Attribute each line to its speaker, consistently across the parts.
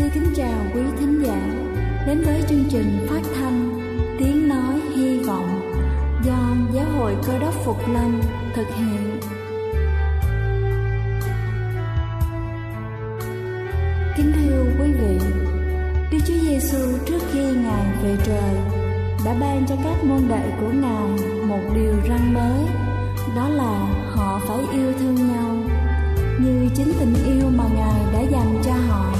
Speaker 1: Xin kính chào quý thính giả đến với chương trình phát thanh Tiếng Nói Hy Vọng do Giáo hội Cơ đốc Phục Lâm thực hiện. Kính thưa quý vị, Đức Chúa Giêsu trước khi Ngài về trời đã ban cho các môn đệ của Ngài một điều răn mới, đó là họ phải yêu thương nhau như chính tình yêu mà Ngài đã dành cho họ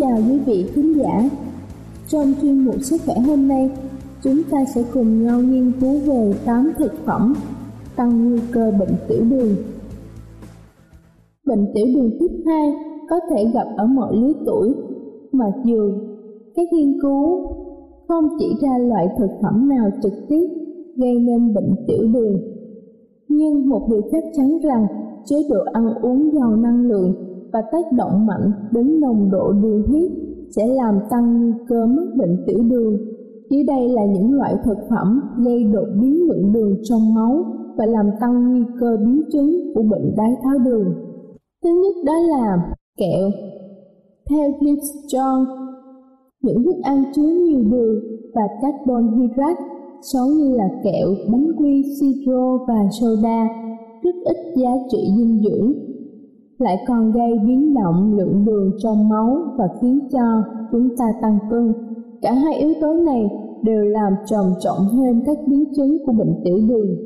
Speaker 2: Chào quý vị khán giả. Trong chuyên mục sức khỏe hôm nay, chúng ta sẽ cùng nhau nghiên cứu về 8 thực phẩm tăng nguy cơ bệnh tiểu đường. Bệnh tiểu đường tiếp 2 có thể gặp ở mọi lứa tuổi, mặc dù các nghiên cứu không chỉ ra loại thực phẩm nào trực tiếp gây nên bệnh tiểu đường. Nhưng một điều chắc chắn rằng chế độ ăn uống giàu năng lượng và tác động mạnh đến nồng độ đường huyết sẽ làm tăng nguy cơ mắc bệnh tiểu đường. Dưới đây là những loại thực phẩm gây đột biến lượng đường trong máu và làm tăng nguy cơ biến chứng của bệnh đái tháo đường. Thứ nhất đó là kẹo. Theo Livestrong, những thức ăn chứa nhiều đường và carbon hydrate giống như là kẹo, bánh quy, siro và soda rất ít giá trị dinh dưỡng lại còn gây biến động lượng đường trong máu và khiến cho chúng ta tăng cân. Cả hai yếu tố này đều làm trầm trọng thêm các biến chứng của bệnh tiểu đường.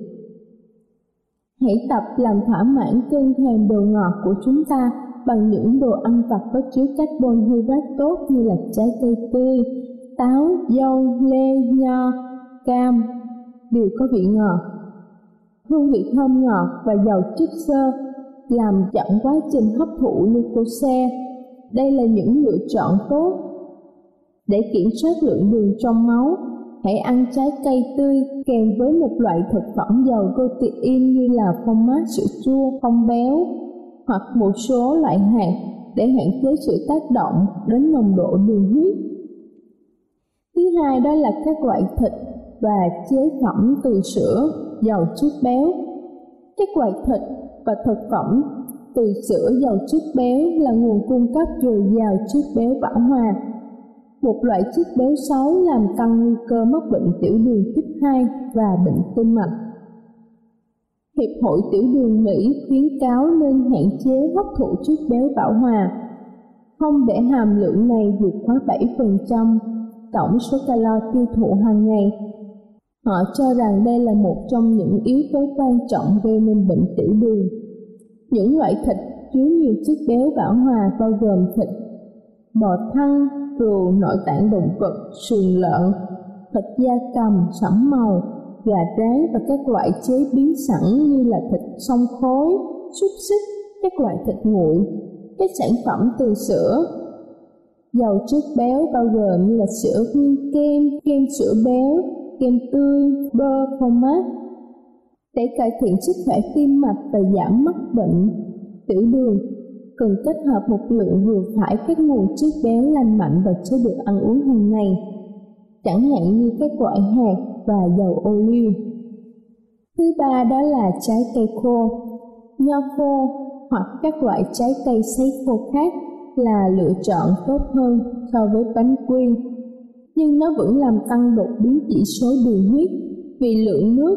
Speaker 2: Hãy tập làm thỏa mãn cơn thèm đồ ngọt của chúng ta bằng những đồ ăn vặt có chứa carbon hydrate tốt như là trái cây tươi, táo, dâu, lê, nho, cam đều có vị ngọt. Hương vị thơm ngọt và giàu chất xơ làm chậm quá trình hấp thụ glucose. Đây là những lựa chọn tốt. Để kiểm soát lượng đường trong máu, hãy ăn trái cây tươi kèm với một loại thực phẩm giàu protein như là phô mát sữa chua không béo hoặc một số loại hạt để hạn chế sự tác động đến nồng độ đường huyết. Thứ hai đó là các loại thịt và chế phẩm từ sữa giàu chất béo. Các loại thịt và thực phẩm từ sữa giàu chất béo là nguồn cung cấp dồi dào chất béo bão hòa, một loại chất béo xấu làm tăng nguy cơ mắc bệnh tiểu đường type 2 và bệnh tim mạch. Hiệp hội Tiểu đường Mỹ khuyến cáo nên hạn chế hấp thụ chất béo bão hòa, không để hàm lượng này vượt quá 7% tổng số calo tiêu thụ hàng ngày. Họ cho rằng đây là một trong những yếu tố quan trọng gây nên bệnh tiểu đường. Những loại thịt chứa nhiều chất béo bão hòa bao gồm thịt, bò thăn, cừu, nội tạng động vật, sườn lợn, thịt da cầm, sẫm màu, gà rán và các loại chế biến sẵn như là thịt sông khối, xúc xích, các loại thịt nguội, các sản phẩm từ sữa. Dầu chất béo bao gồm như là sữa nguyên kem, kem sữa béo, kem tươi, bơ, phô mát. Để cải thiện sức khỏe tim mạch và giảm mắc bệnh tiểu đường, cần kết hợp một lượng vừa phải các nguồn chất béo lành mạnh và chế độ ăn uống hàng ngày, chẳng hạn như các loại hạt và dầu ô liu. Thứ ba đó là trái cây khô, nho khô hoặc các loại trái cây sấy khô khác là lựa chọn tốt hơn so với bánh quy, nhưng nó vẫn làm tăng đột biến chỉ số đường huyết vì lượng nước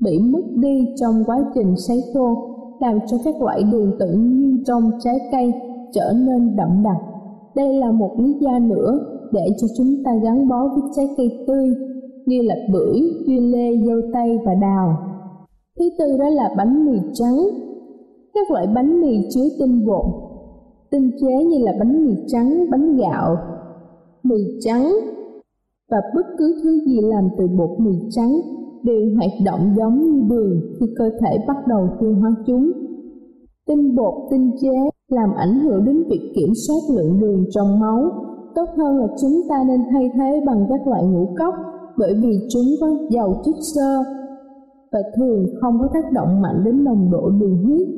Speaker 2: bị mất đi trong quá trình sấy khô làm cho các loại đường tự nhiên trong trái cây trở nên đậm đặc. Đây là một lý do nữa để cho chúng ta gắn bó với trái cây tươi như là bưởi, dưa lê, dâu tây và đào. Thứ tư đó là bánh mì trắng. Các loại bánh mì chứa tinh bột, tinh chế như là bánh mì trắng, bánh gạo, mì trắng và bất cứ thứ gì làm từ bột mì trắng đều hoạt động giống như đường khi cơ thể bắt đầu tiêu hóa chúng. Tinh bột tinh chế làm ảnh hưởng đến việc kiểm soát lượng đường trong máu. Tốt hơn là chúng ta nên thay thế bằng các loại ngũ cốc bởi vì chúng có giàu chất xơ và thường không có tác động mạnh đến nồng độ đường huyết.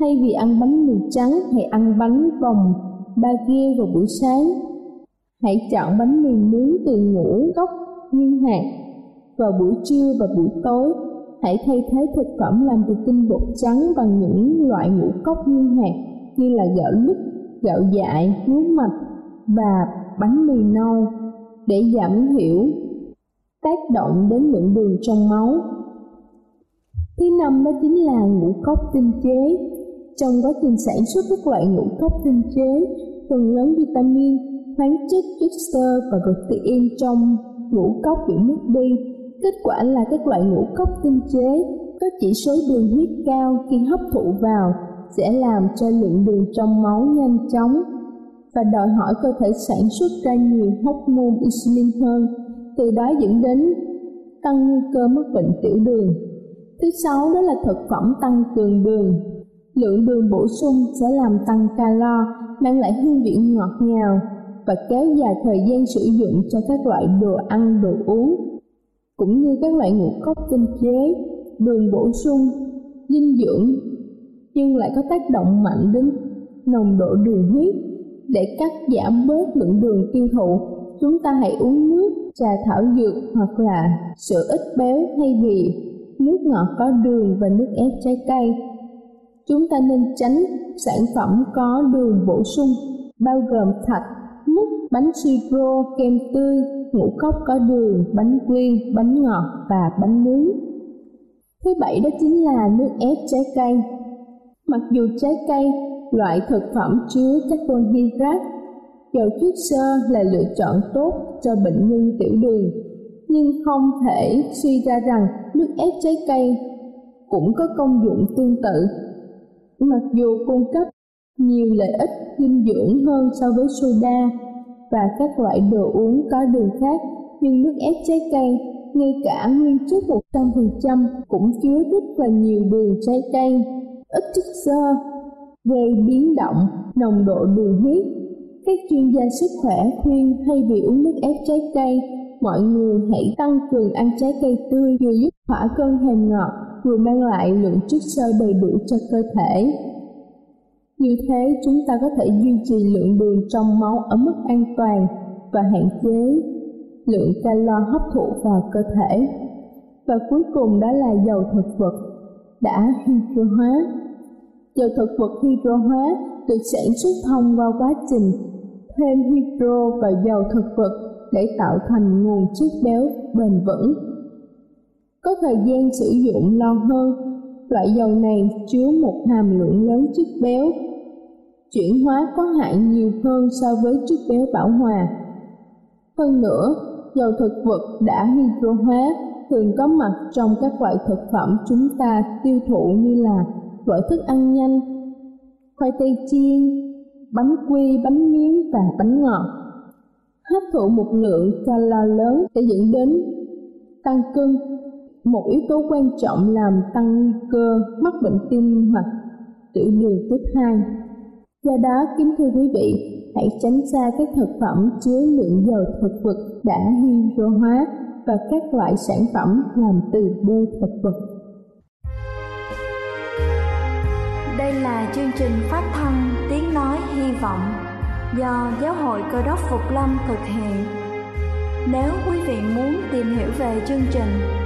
Speaker 2: Thay vì ăn bánh mì trắng, hãy ăn bánh vòng ba ghê vào buổi sáng. Hãy chọn bánh mì nướng từ ngũ cốc nguyên hạt vào buổi trưa và buổi tối. Hãy thay thế thực phẩm làm từ tinh bột trắng bằng những loại ngũ cốc nguyên hạt như là gạo lứt, gạo dại, lúa mạch và bánh mì nâu để giảm thiểu tác động đến lượng đường trong máu. Thứ năm đó chính là ngũ cốc tinh chế. Trong quá trình sản xuất các loại ngũ cốc tinh chế, phần lớn vitamin, khoáng chất, chất xơ và protein trong ngũ cốc bị mất đi. Kết quả là các loại ngũ cốc tinh chế có chỉ số đường huyết cao khi hấp thụ vào sẽ làm cho lượng đường trong máu nhanh chóng và đòi hỏi cơ thể sản xuất ra nhiều hormone insulin hơn từ đó dẫn đến tăng nguy cơ mắc bệnh tiểu đường. Thứ sáu đó là thực phẩm tăng cường đường. Lượng đường bổ sung sẽ làm tăng calo, mang lại hương vị ngọt ngào và kéo dài thời gian sử dụng cho các loại đồ ăn, đồ uống, cũng như các loại ngũ cốc tinh chế, đường bổ sung, dinh dưỡng, nhưng lại có tác động mạnh đến nồng độ đường huyết. Để cắt giảm bớt lượng đường tiêu thụ, chúng ta hãy uống nước trà thảo dược hoặc là sữa ít béo thay vì nước ngọt có đường và nước ép trái cây. Chúng ta nên tránh sản phẩm có đường bổ sung bao gồm thạch, bánh siro, kem tươi, ngũ cốc có đường, bánh quy, bánh ngọt và bánh nướng. Thứ bảy đó chính là nước ép trái cây. Mặc dù trái cây, loại thực phẩm chứa carbon hydrate dầu chất xơ là lựa chọn tốt cho bệnh nhân tiểu đường, nhưng không thể suy ra rằng nước ép trái cây cũng có công dụng tương tự. Mặc dù cung cấp nhiều lợi ích dinh dưỡng hơn so với soda và các loại đồ uống có đường khác, nhưng nước ép trái cây ngay cả nguyên chất 100% cũng chứa rất là nhiều đường trái cây, ít chất xơ, gây biến động nồng độ đường huyết các chuyên gia sức khỏe khuyên thay vì uống nước ép trái cây, mọi người hãy tăng cường ăn trái cây tươi vừa giúp thỏa cơn thèm ngọt, vừa mang lại lượng chất xơ đầy đủ cho cơ thể. Như thế, chúng ta có thể duy trì lượng đường trong máu ở mức an toàn và hạn chế lượng calo hấp thụ vào cơ thể. Và cuối cùng đó là dầu thực vật đã hydro hóa. Dầu thực vật hydro hóa được sản xuất thông qua quá trình thêm hydro và dầu thực vật để tạo thành nguồn chất béo bền vững. Có thời gian sử dụng lâu hơn, loại dầu này chứa một hàm lượng lớn chất béo. Chuyển hóa có hại nhiều hơn so với chất béo bảo hòa. Hơn nữa, dầu thực vật đã hydro hóa thường có mặt trong các loại thực phẩm chúng ta tiêu thụ như là loại thức ăn nhanh, khoai tây chiên, bánh quy, bánh miếng và bánh ngọt. Hấp thụ một lượng calo lớn sẽ dẫn đến tăng cân, một yếu tố quan trọng làm tăng nguy cơ mắc bệnh tim hoặc tiểu đường tiếp 2. Do đó, kính thưa quý vị, hãy tránh xa các thực phẩm chứa lượng dầu thực vật đã hydro hóa và các loại sản phẩm làm từ bơ thực vật.
Speaker 1: Đây là chương trình phát thanh Tiếng Nói Hy Vọng do Giáo hội Cơ đốc Phục Lâm thực hiện. Nếu quý vị muốn tìm hiểu về chương trình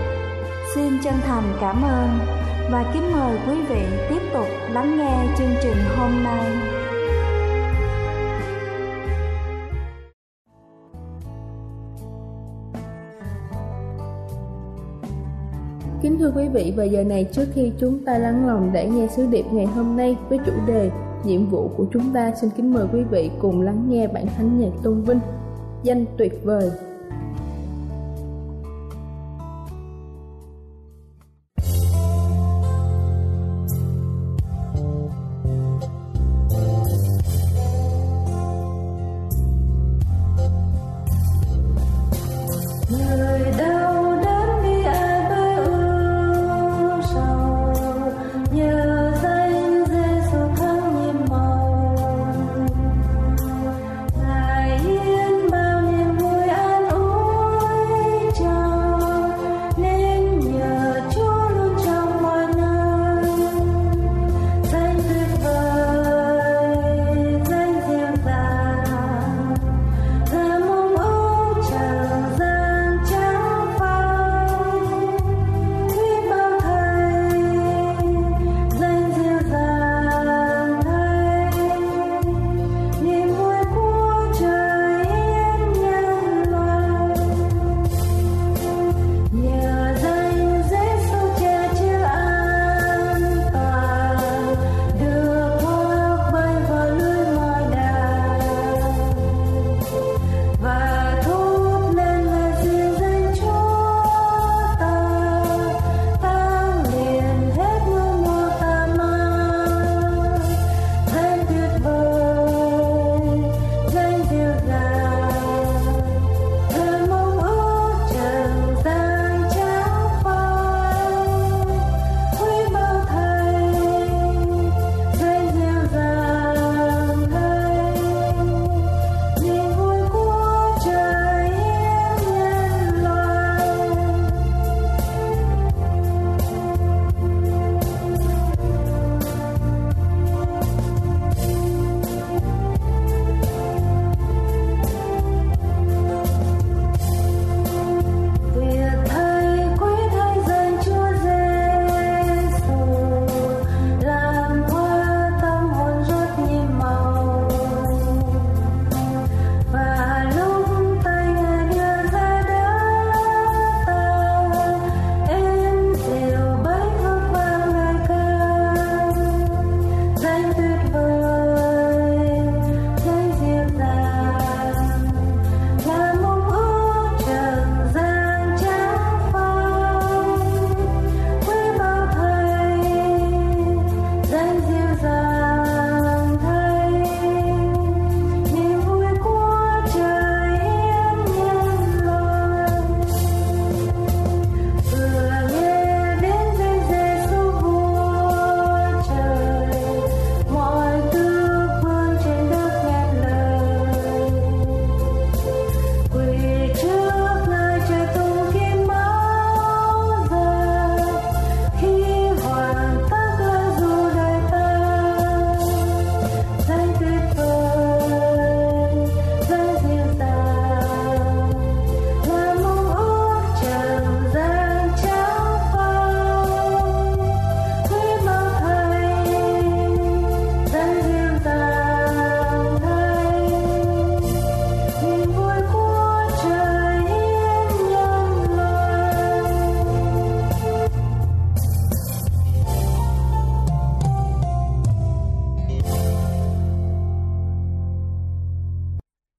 Speaker 1: Xin chân thành cảm ơn và kính mời quý vị tiếp tục lắng nghe chương trình hôm nay.
Speaker 3: Kính thưa quý vị, và giờ này trước khi chúng ta lắng lòng để nghe sứ điệp ngày hôm nay với chủ đề nhiệm vụ của chúng ta, xin kính mời quý vị cùng lắng nghe bản thánh nhạc tôn vinh danh tuyệt vời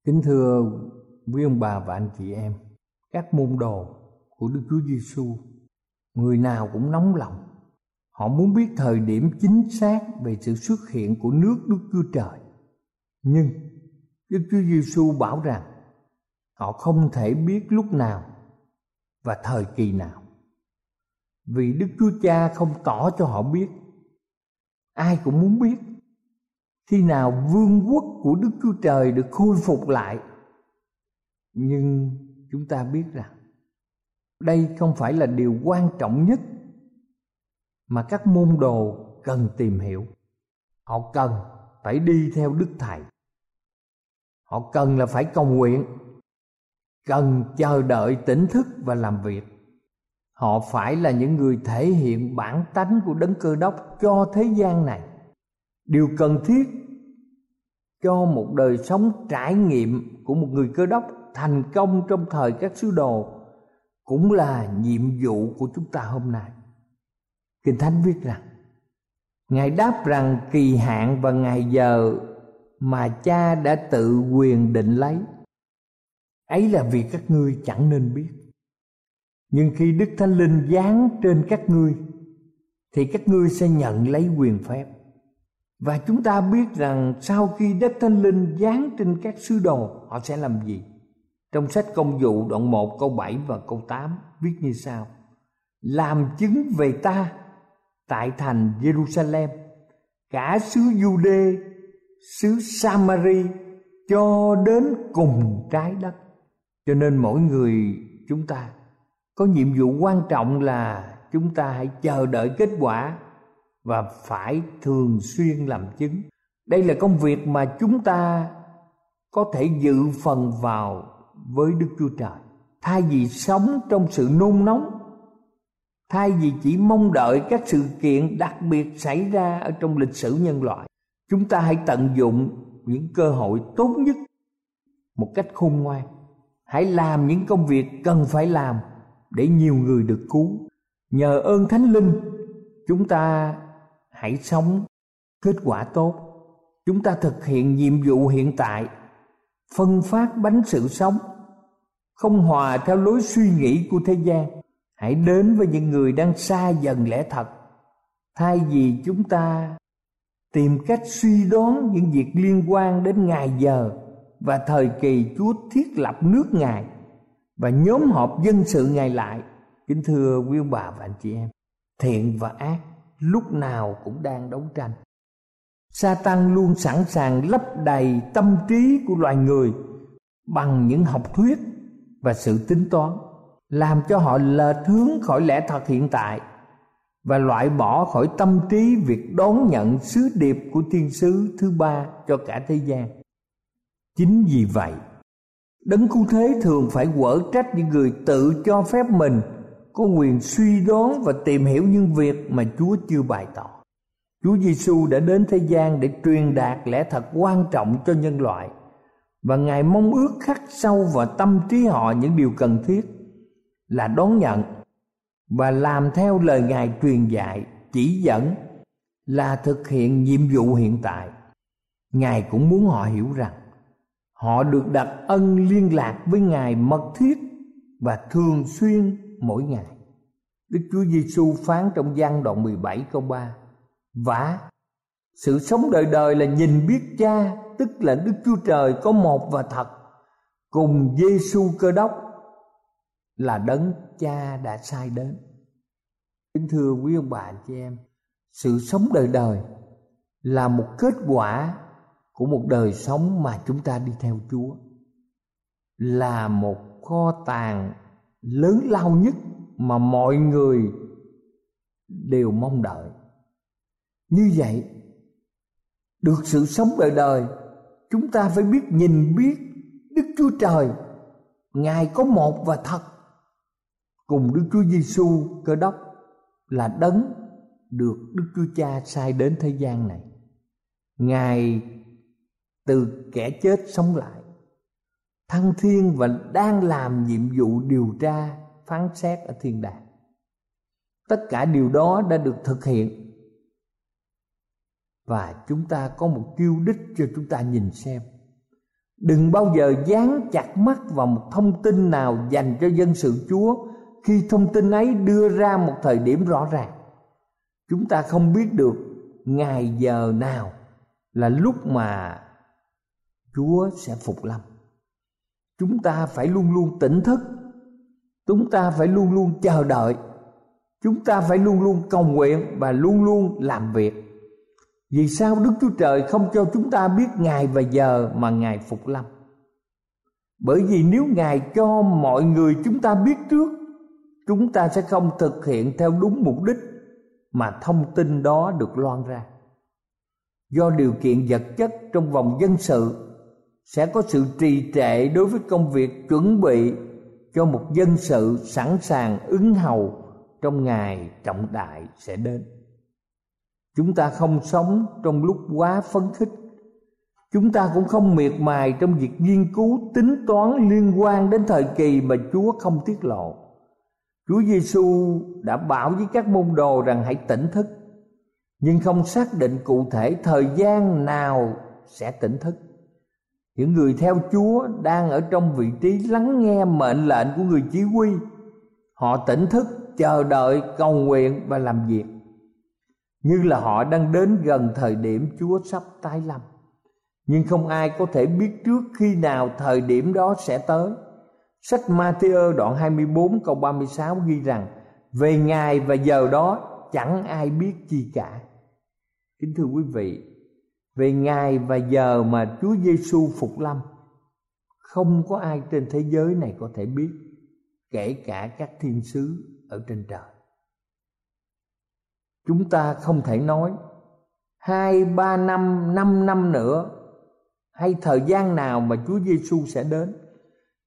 Speaker 4: Kính thưa quý ông bà và anh chị em, các môn đồ của Đức Chúa Giêsu, người nào cũng nóng lòng. Họ muốn biết thời điểm chính xác về sự xuất hiện của nước Đức Chúa Trời. Nhưng Đức Chúa Giêsu bảo rằng họ không thể biết lúc nào và thời kỳ nào. Vì Đức Chúa Cha không tỏ cho họ biết. Ai cũng muốn biết khi nào vương quốc của đức chúa trời được khôi phục lại? Nhưng chúng ta biết rằng đây không phải là điều quan trọng nhất mà các môn đồ cần tìm hiểu. Họ cần phải đi theo đức thầy. Họ cần là phải cầu nguyện, cần chờ đợi tỉnh thức và làm việc. Họ phải là những người thể hiện bản tánh của đấng cơ đốc cho thế gian này điều cần thiết cho một đời sống trải nghiệm của một người cơ đốc thành công trong thời các sứ đồ cũng là nhiệm vụ của chúng ta hôm nay. Kinh thánh viết rằng, ngài đáp rằng kỳ hạn và ngày giờ mà cha đã tự quyền định lấy, ấy là việc các ngươi chẳng nên biết. Nhưng khi đức thánh linh giáng trên các ngươi, thì các ngươi sẽ nhận lấy quyền phép và chúng ta biết rằng sau khi đức thánh linh giáng trên các sứ đồ, họ sẽ làm gì? Trong sách công vụ đoạn 1 câu 7 và câu 8 viết như sau. Làm chứng về ta tại thành Jerusalem. Cả xứ Jude xứ Samari cho đến cùng trái đất. Cho nên mỗi người chúng ta có nhiệm vụ quan trọng là chúng ta hãy chờ đợi kết quả và phải thường xuyên làm chứng. Đây là công việc mà chúng ta có thể dự phần vào với đức chúa trời. Thay vì sống trong sự nôn nóng, thay vì chỉ mong đợi các sự kiện đặc biệt xảy ra ở trong lịch sử nhân loại, chúng ta hãy tận dụng những cơ hội tốt nhất một cách khôn ngoan. Hãy làm những công việc cần phải làm để nhiều người được cứu. Nhờ ơn thánh linh, chúng ta hãy sống. Kết quả tốt. Chúng ta thực hiện nhiệm vụ hiện tại. Phân phát bánh sự sống. Không hòa theo lối suy nghĩ của thế gian. Hãy đến với những người đang xa dần lẽ thật. Thay vì chúng ta tìm cách suy đoán những việc liên quan đến ngày giờ và thời kỳ Chúa thiết lập nước Ngài và nhóm họp dân sự Ngài lại. Kính thưa quý bà và anh chị em, thiện và ác lúc nào cũng đang đấu tranh. Satan luôn sẵn sàng lấp đầy tâm trí của loài người bằng những học thuyết và sự tính toán, làm cho họ lệch hướng khỏi lẽ thật hiện tại và loại bỏ khỏi tâm trí việc đón nhận sứ điệp của thiên sứ thứ ba cho cả thế gian chính vì vậy, đấng cứu thế thường phải quở trách những người tự cho phép mình có quyền suy đoán và tìm hiểu những việc mà chúa chưa bày tỏ. Chúa giêsu đã đến thế gian để truyền đạt lẽ thật quan trọng cho nhân loại. Và ngài mong ước khắc sâu vào tâm trí họ những điều cần thiết là đón nhận và làm theo lời ngài truyền dạy, chỉ dẫn, là thực hiện nhiệm vụ hiện tại. Ngài cũng muốn họ hiểu rằng họ được đặt ân liên lạc với ngài mật thiết và thường xuyên mỗi ngày. Đức Chúa Giêsu phán trong gian đoạn 17 câu 3 Và sự sống đời đời là nhìn biết cha, Tức là Đức Chúa Trời có một và thật. Cùng Giêsu cơ đốc là đấng cha đã sai đến. Kính thưa quý ông bà, anh chị em, sự sống đời đời là một kết quả của một đời sống mà chúng ta đi theo chúa, là một kho tàng lớn lao nhất mà mọi người đều mong đợi. Như vậy được sự sống đời đời chúng ta phải biết nhìn biết đức chúa trời. Ngài có một và thật. Cùng Đức Chúa Giêsu cơ đốc là đấng được Đức Chúa Cha sai đến thế gian này. Ngài từ kẻ chết sống lại, thăng thiên và đang làm nhiệm vụ điều tra, phán xét ở thiên đàng. Tất cả điều đó đã được thực hiện. Và chúng ta có một tiêu đích cho chúng ta nhìn xem. Đừng bao giờ dán chặt mắt vào một thông tin nào dành cho dân sự chúa khi thông tin ấy đưa ra một thời điểm rõ ràng. Chúng ta không biết được ngày giờ nào là lúc mà chúa sẽ phục lâm chúng ta phải luôn luôn tỉnh thức. Chúng ta phải luôn luôn chờ đợi. Chúng ta phải luôn luôn cầu nguyện và luôn luôn làm việc. Vì sao đức chúa trời không cho chúng ta biết ngày và giờ mà ngài phục lâm? Bởi vì nếu ngài cho mọi người chúng ta biết trước, chúng ta sẽ không thực hiện theo đúng mục đích mà thông tin đó được loan ra. Do điều kiện vật chất trong vòng dân sự sẽ có sự trì trệ đối với công việc chuẩn bị cho một dân sự sẵn sàng ứng hầu trong ngày trọng đại sẽ đến. Chúng ta không sống trong lúc quá phấn khích. Chúng ta cũng không miệt mài trong việc nghiên cứu tính toán liên quan đến thời kỳ mà chúa không tiết lộ. Chúa giêsu đã bảo với các môn đồ rằng hãy tỉnh thức, nhưng không xác định cụ thể thời gian nào sẽ tỉnh thức những người theo chúa đang ở trong vị trí lắng nghe mệnh lệnh của người chỉ huy. Họ tỉnh thức, chờ đợi, cầu nguyện và làm việc. Như là họ đang đến gần thời điểm chúa sắp tái lâm. Nhưng không ai có thể biết trước khi nào thời điểm đó sẽ tới. Sách Matthew đoạn 24 câu 36 ghi rằng, về ngày và giờ đó chẳng ai biết chi cả. Kính thưa quý vị về ngày và giờ mà Chúa Giêsu phục lâm không có ai trên thế giới này có thể biết kể cả các thiên sứ ở trên trời chúng ta không thể nói hai ba năm năm năm nữa hay thời gian nào mà Chúa Giêsu sẽ đến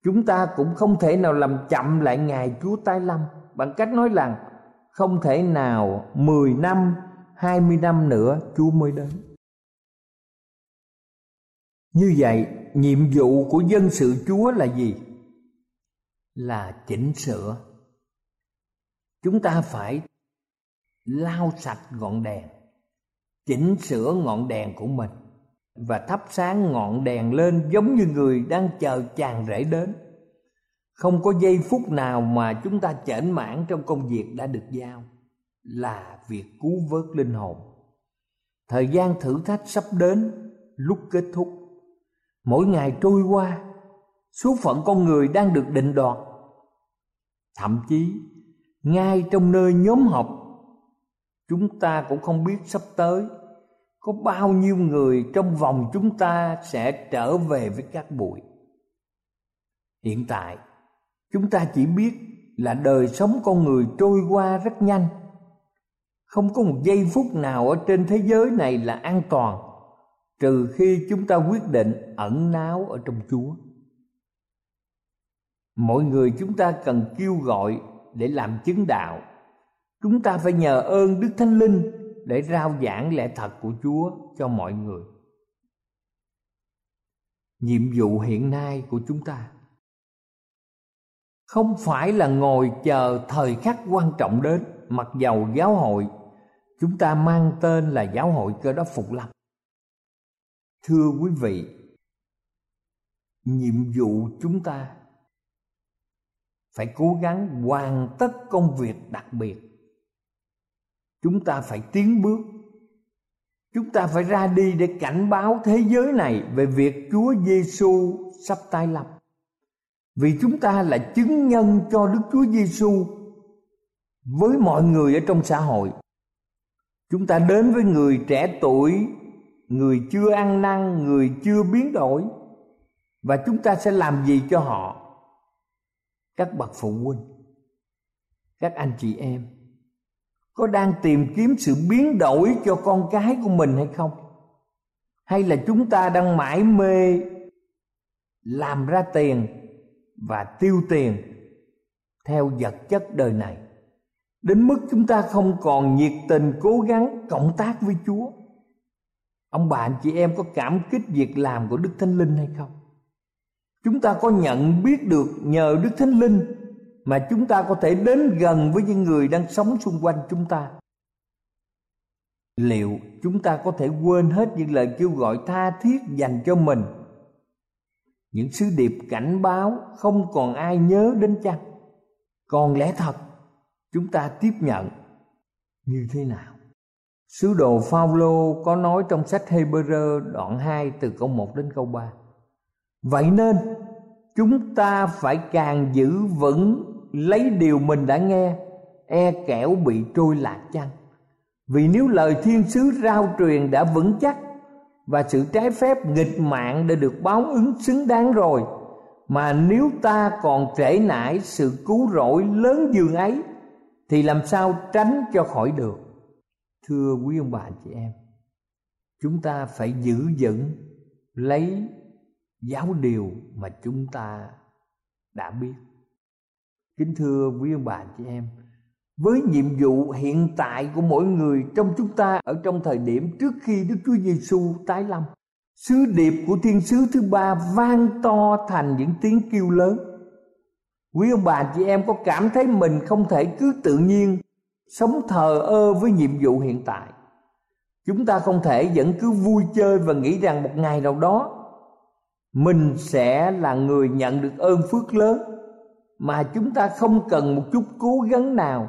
Speaker 4: chúng ta cũng không thể nào làm chậm lại ngày Chúa tái lâm bằng cách nói rằng không thể nào 10 năm, 20 năm nữa Chúa mới đến. Như vậy, nhiệm vụ của dân sự Chúa là gì? Là chỉnh sửa. Chúng ta phải lau sạch ngọn đèn, chỉnh sửa ngọn đèn của mình và thắp sáng ngọn đèn lên giống như người đang chờ chàng rể đến. Không có giây phút nào mà chúng ta chểnh mãn trong công việc đã được giao là việc cứu vớt linh hồn. Thời gian thử thách sắp đến, lúc kết thúc. Mỗi ngày trôi qua, số phận con người đang được định đoạt. Thậm chí, ngay trong nơi nhóm họp, chúng ta cũng không biết sắp tới có bao nhiêu người trong vòng chúng ta sẽ trở về với các bụi. Hiện tại chúng ta chỉ biết là đời sống con người trôi qua rất nhanh. Không có một giây phút nào ở trên thế giới này là an toàn trừ khi chúng ta quyết định ẩn náu ở trong chúa. Mọi người chúng ta cần kêu gọi để làm chứng đạo. Chúng ta phải nhờ ơn đức thánh linh để rao giảng lẽ thật của Chúa cho mọi người. Nhiệm vụ hiện nay của chúng ta không phải là ngồi chờ thời khắc quan trọng đến, mặc dầu giáo hội chúng ta mang tên là giáo hội cơ đốc phục lâm thưa quý vị, nhiệm vụ chúng ta phải cố gắng hoàn tất công việc đặc biệt. Chúng ta phải tiến bước. Chúng ta phải ra đi để cảnh báo thế giới này về việc Chúa Giêsu sắp tái lập. Vì chúng ta là chứng nhân cho Đức Chúa Giêsu với mọi người ở trong xã hội. Chúng ta đến với người trẻ tuổi người chưa ăn năn, người chưa biến đổi. Và chúng ta sẽ làm gì cho họ? Các bậc phụ huynh, các anh chị em, có đang tìm kiếm sự biến đổi cho con cái của mình hay không? Hay là chúng ta đang mãi mê làm ra tiền và tiêu tiền theo vật chất đời này? Đến mức chúng ta không còn nhiệt tình cố gắng cộng tác với chúa ông bà, anh chị em có cảm kích việc làm của đức thánh linh hay không? Chúng ta có nhận biết được nhờ đức thánh linh mà chúng ta có thể đến gần với những người đang sống xung quanh chúng ta. Liệu chúng ta có thể quên hết những lời kêu gọi tha thiết dành cho mình? Những sứ điệp cảnh báo không còn ai nhớ đến chăng? Còn lẽ thật, chúng ta tiếp nhận như thế nào? Sứ đồ Phaolô có nói trong sách Hebrew đoạn 2 từ câu 1 đến câu 3 vậy nên, chúng ta phải càng giữ vững lấy điều mình đã nghe e kẻo bị trôi lạc chăng? Vì nếu lời thiên sứ rao truyền đã vững chắc và sự trái phép nghịch mạng đã được báo ứng xứng đáng rồi, mà nếu ta còn trễ nải sự cứu rỗi lớn dường ấy, thì làm sao tránh cho khỏi được? Thưa quý ông bà chị em, chúng ta phải giữ vững, lấy giáo điều mà chúng ta đã biết kính thưa quý ông bà chị em, với nhiệm vụ hiện tại của mỗi người trong chúng ta ở trong thời điểm trước khi Đức Chúa Giêsu tái lâm. Sứ điệp của thiên sứ thứ ba vang to thành những tiếng kêu lớn. Quý ông bà chị em có cảm thấy mình không thể cứ tự nhiên sống thờ ơ với nhiệm vụ hiện tại. Chúng ta không thể vẫn cứ vui chơi và nghĩ rằng một ngày nào đó, mình sẽ là người nhận được ơn phước lớn, mà chúng ta không cần một chút cố gắng nào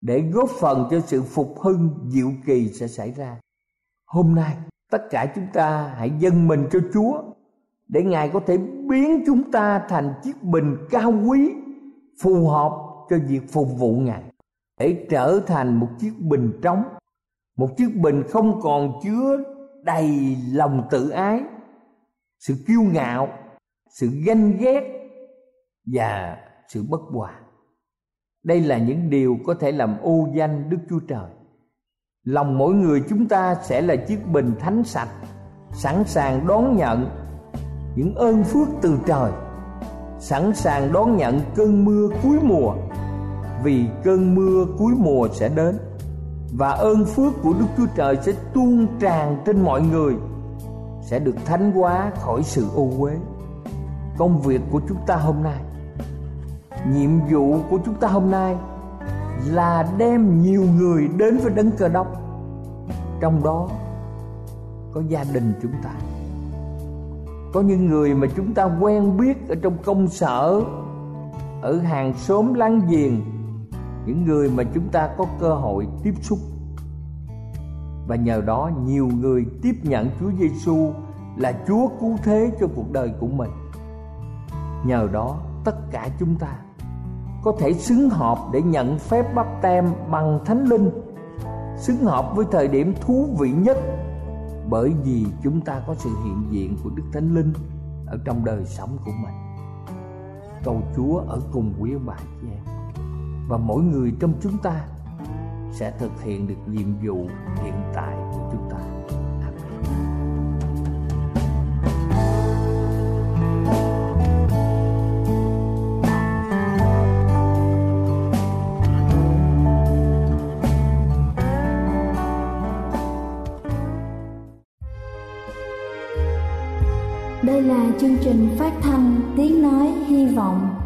Speaker 4: để góp phần cho sự phục hưng diệu kỳ sẽ xảy ra. Hôm nay, tất cả chúng ta hãy dâng mình cho Chúa để Ngài có thể biến chúng ta thành chiếc bình cao quý phù hợp cho việc phục vụ Ngài để trở thành một chiếc bình trống, một chiếc bình không còn chứa đầy lòng tự ái, sự kiêu ngạo, sự ganh ghét và sự bất hòa. Đây là những điều có thể làm ô danh đức chúa trời. Lòng mỗi người chúng ta sẽ là chiếc bình thánh sạch sẵn sàng đón nhận những ơn phước từ trời sẵn sàng đón nhận cơn mưa cuối mùa vì cơn mưa cuối mùa sẽ đến. Và ơn phước của đức chúa trời sẽ tuôn tràn trên mọi người, sẽ được thánh hóa khỏi sự ô uế. Công việc của chúng ta hôm nay, nhiệm vụ của chúng ta hôm nay là đem nhiều người đến với đấng cơ đốc. Trong đó, có gia đình chúng ta. Có những người mà chúng ta quen biết ở trong công sở, ở hàng xóm láng giềng những người mà chúng ta có cơ hội tiếp xúc. Và nhờ đó nhiều người tiếp nhận Chúa Giêsu là Chúa cứu thế cho cuộc đời của mình. Nhờ đó, tất cả chúng ta có thể xứng hợp để nhận phép bắp tem bằng thánh linh, xứng hợp với thời điểm thú vị nhất bởi vì chúng ta có sự hiện diện của đức thánh linh ở trong đời sống của mình. Cầu chúa ở cùng quý ông bà chị em và mỗi người trong chúng ta sẽ thực hiện được nhiệm vụ hiện tại của chúng ta.
Speaker 1: Đây là chương trình phát thanh Tiếng Nói Hy Vọng